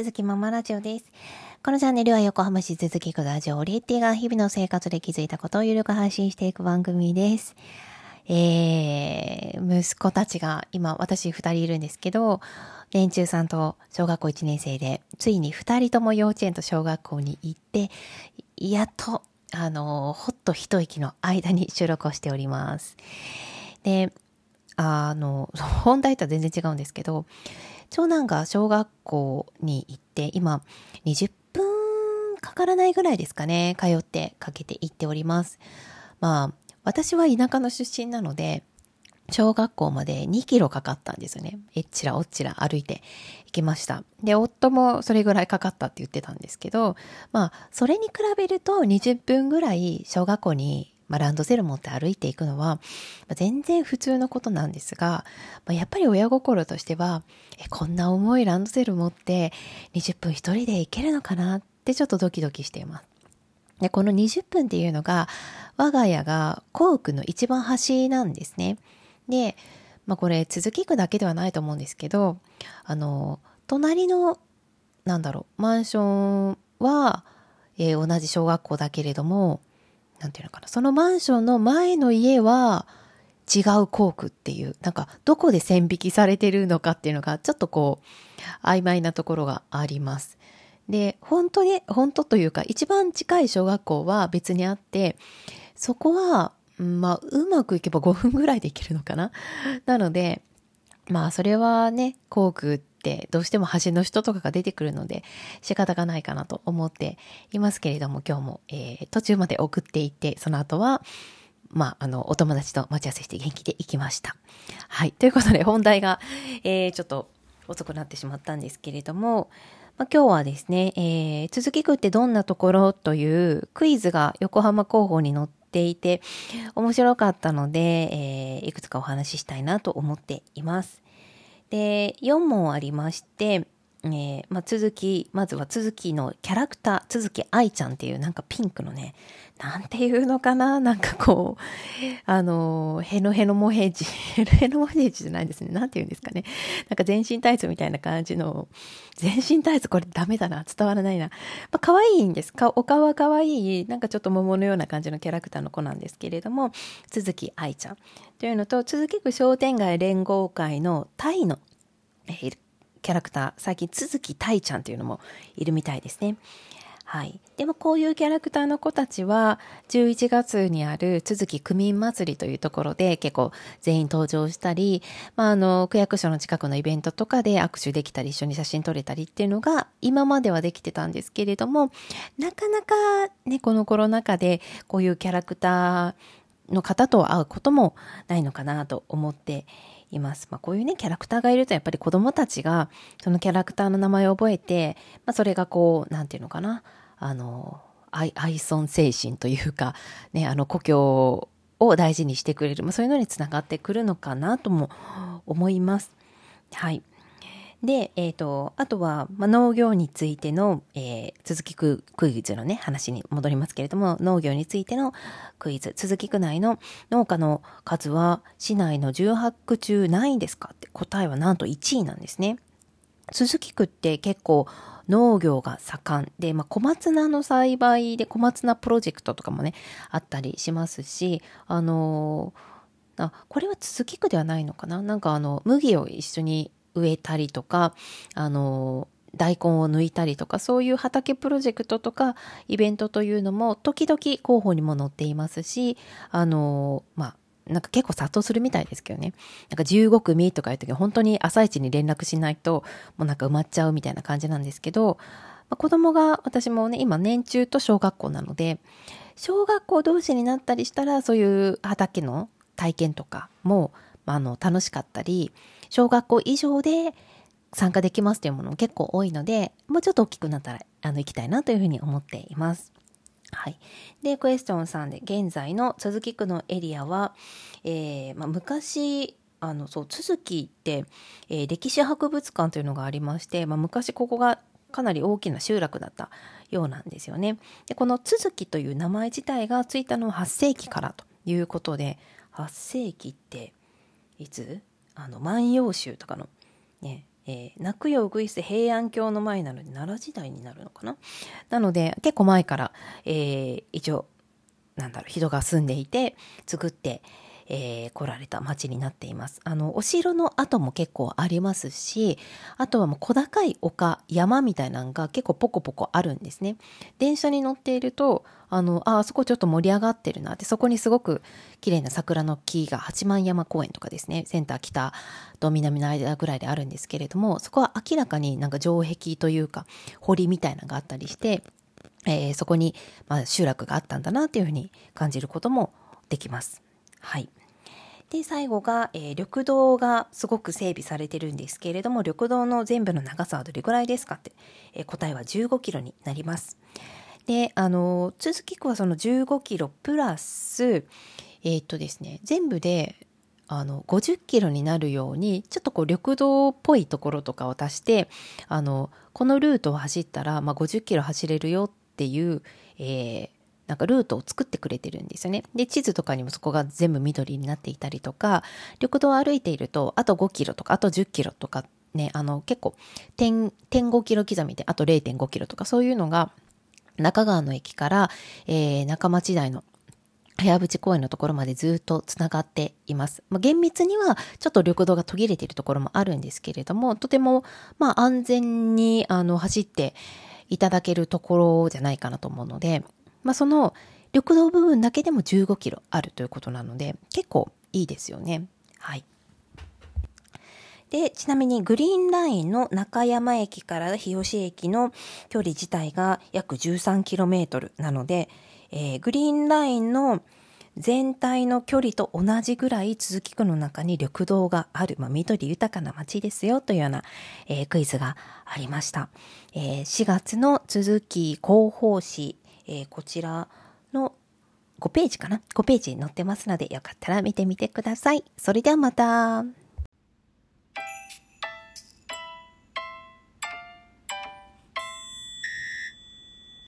鈴木ママラジオです。このチャンネルは横浜市鈴木区ラジオリエッティが日々の生活で気づいたことを有力配信していく番組です。えー、息子たちが今私二人いるんですけど、年中さんと小学校1年生で、ついに二人とも幼稚園と小学校に行って、やっと、あの、ほっと一息の間に収録をしております。で、あの、本題とは全然違うんですけど、長男が小学校に行って、今、20分かからないぐらいですかね、通ってかけて行っております。まあ、私は田舎の出身なので、小学校まで2キロかかったんですよね。えっちらおっちら歩いて行きました。で、夫もそれぐらいかかったって言ってたんですけど、まあ、それに比べると20分ぐらい小学校にまあ、ランドセル持って歩いていくのは、まあ、全然普通のことなんですが、まあ、やっぱり親心としては、え、こんな重いランドセル持って20分一人で行けるのかなってちょっとドキドキしています。で、この20分っていうのが、我が家が校区の一番端なんですね。で、まあこれ続き区だけではないと思うんですけど、あの、隣の、なんだろう、マンションは、えー、同じ小学校だけれども、なんていうのかな、そのマンションの前の家は違う校区っていう、なんかどこで線引きされてるのかっていうのがちょっとこう曖昧なところがあります。で、本当に、本当というか一番近い小学校は別にあって、そこは、まあ、うまくいけば5分ぐらいで行けるのかな。なので、まあ、それはね、校区ってどうしても端の人とかが出てくるので仕方がないかなと思っていますけれども今日も、えー、途中まで送っていってその後はまあ、あの、お友達と待ち合わせして元気で行きました。はい。ということで、本題が、えー、ちょっと遅くなってしまったんですけれども、まあ、今日はですね、えー、続き区ってどんなところというクイズが横浜広報に載っていて、面白かったので、えー、いくつかお話ししたいなと思っています。で、4問ありまして、えー、まあ、続き、まずは続きのキャラクター、続き愛ちゃんっていうなんかピンクのね、なんていうのかな？なんかこう、あの、ヘノヘノモヘジ、ヘノヘノモヘジじゃないですね。なんて言うんですかね？なんか全身タイツみたいな感じの、全身タイツこれダメだな。伝わらないな。まあ、可愛いんです。かお顔は可愛い、なんかちょっと桃のような感じのキャラクターの子なんですけれども、続き愛ちゃんというのと、続きく商店街連合会のタイの、えー、キャラクター、最近続きタイちゃんというのもいるみたいですね。はい。でもこういうキャラクターの子たちは、11月にある続き区民祭りというところで結構全員登場したり、まあ、あの、区役所の近くのイベントとかで握手できたり、一緒に写真撮れたりっていうのが今まではできてたんですけれども、なかなかね、このコロナ禍でこういうキャラクターの方と会うこともないのかなと思っています。まあ、こういうね、キャラクターがいると、やっぱり子供たちが、そのキャラクターの名前を覚えて、まあ、それがこう、なんていうのかな、あの、愛、愛尊精神というか、ね、あの、故郷を大事にしてくれる、まあ、そういうのにつながってくるのかなとも思います。はい。で、えっ、ー、と、あとは、まあ、農業についての、えー、続きクイズのね、話に戻りますけれども、農業についてのクイズ、続き区内の農家の数は、市内の18区中何位ですかって答えはなんと1位なんですね。鈴木区って結構農業が盛んで、まあ、小松菜の栽培で小松菜プロジェクトとかもね、あったりしますし、あのー、あ、これは続き区ではないのかな？なんかあの、麦を一緒に植えたりとか、あの、大根を抜いたりとか、そういう畑プロジェクトとか、イベントというのも、時々候補にも載っていますし、あの、まあ、なんか結構殺到するみたいですけどね。なんか15組とかいう時本当に朝一に連絡しないと、もうなんか埋まっちゃうみたいな感じなんですけど、まあ、子供が、私もね、今年中と小学校なので、小学校同士になったりしたら、そういう畑の体験とかも、まあ、あの、楽しかったり、小学校以上で参加できますというものも結構多いので、もうちょっと大きくなったら、あの、行きたいなというふうに思っています。はい。で、クエスチョン3で、現在の鈴木区のエリアは、えー、まあ、昔、あの、そう、都築って、えー、歴史博物館というのがありまして、まあ、昔ここがかなり大きな集落だったようなんですよね。で、この都築という名前自体がついたのは8世紀からということで、8世紀っていつ？あの万葉集とかのねえー、泣くようぐいす平安京の前なので奈良時代になるのかな？なので結構前から、えー、一応なんだろう人が住んでいて作ってえー、来られた町になっています。あの、お城の跡も結構ありますし、あとはもう小高い丘、山みたいなのが結構ポコポコあるんですね。電車に乗っていると、あの、あ、そこちょっと盛り上がってるなって、そこにすごく綺麗な桜の木が八幡山公園とかですね、センター北と南の間ぐらいであるんですけれども、そこは明らかになんか城壁というか、堀みたいなのがあったりして、えー、そこに、まあ、集落があったんだなっていうふうに感じることもできます。はい。で、最後が、えー、緑道がすごく整備されてるんですけれども、緑道の全部の長さはどれぐらいですかって、えー、答えは15キロになります。で、あの、続き区はその15キロプラス、えー、っとですね、全部で、あの、50キロになるように、ちょっとこう、緑道っぽいところとかを足して、あの、このルートを走ったら、まあ、50キロ走れるよっていう、えー、なんかルートを作ってくれてるんですよね。で、地図とかにもそこが全部緑になっていたりとか、緑道を歩いていると、あと5キロとか、あと10キロとかね、あの、結構、点、点5キロ刻みで、あと0.5キロとか、そういうのが、中川の駅から、えー、中町台の早淵公園のところまでずっとつながっています。まあ、厳密にはちょっと緑道が途切れているところもあるんですけれども、とても、まあ、安全にあの走っていただけるところじゃないかなと思うので、まあ、その緑道部分だけでも15キロあるということなので、結構いいですよね。はい。で、ちなみにグリーンラインの中山駅から日吉駅の距離自体が約 13km なので、えー、グリーンラインの全体の距離と同じぐらい続き区の中に緑道がある、まあ、緑豊かな街ですよというような、えー、クイズがありました。えー、4月の続き広報誌えー、こちらの5ページかな ?5 ページに載ってますので、よかったら見てみてください。それではまた。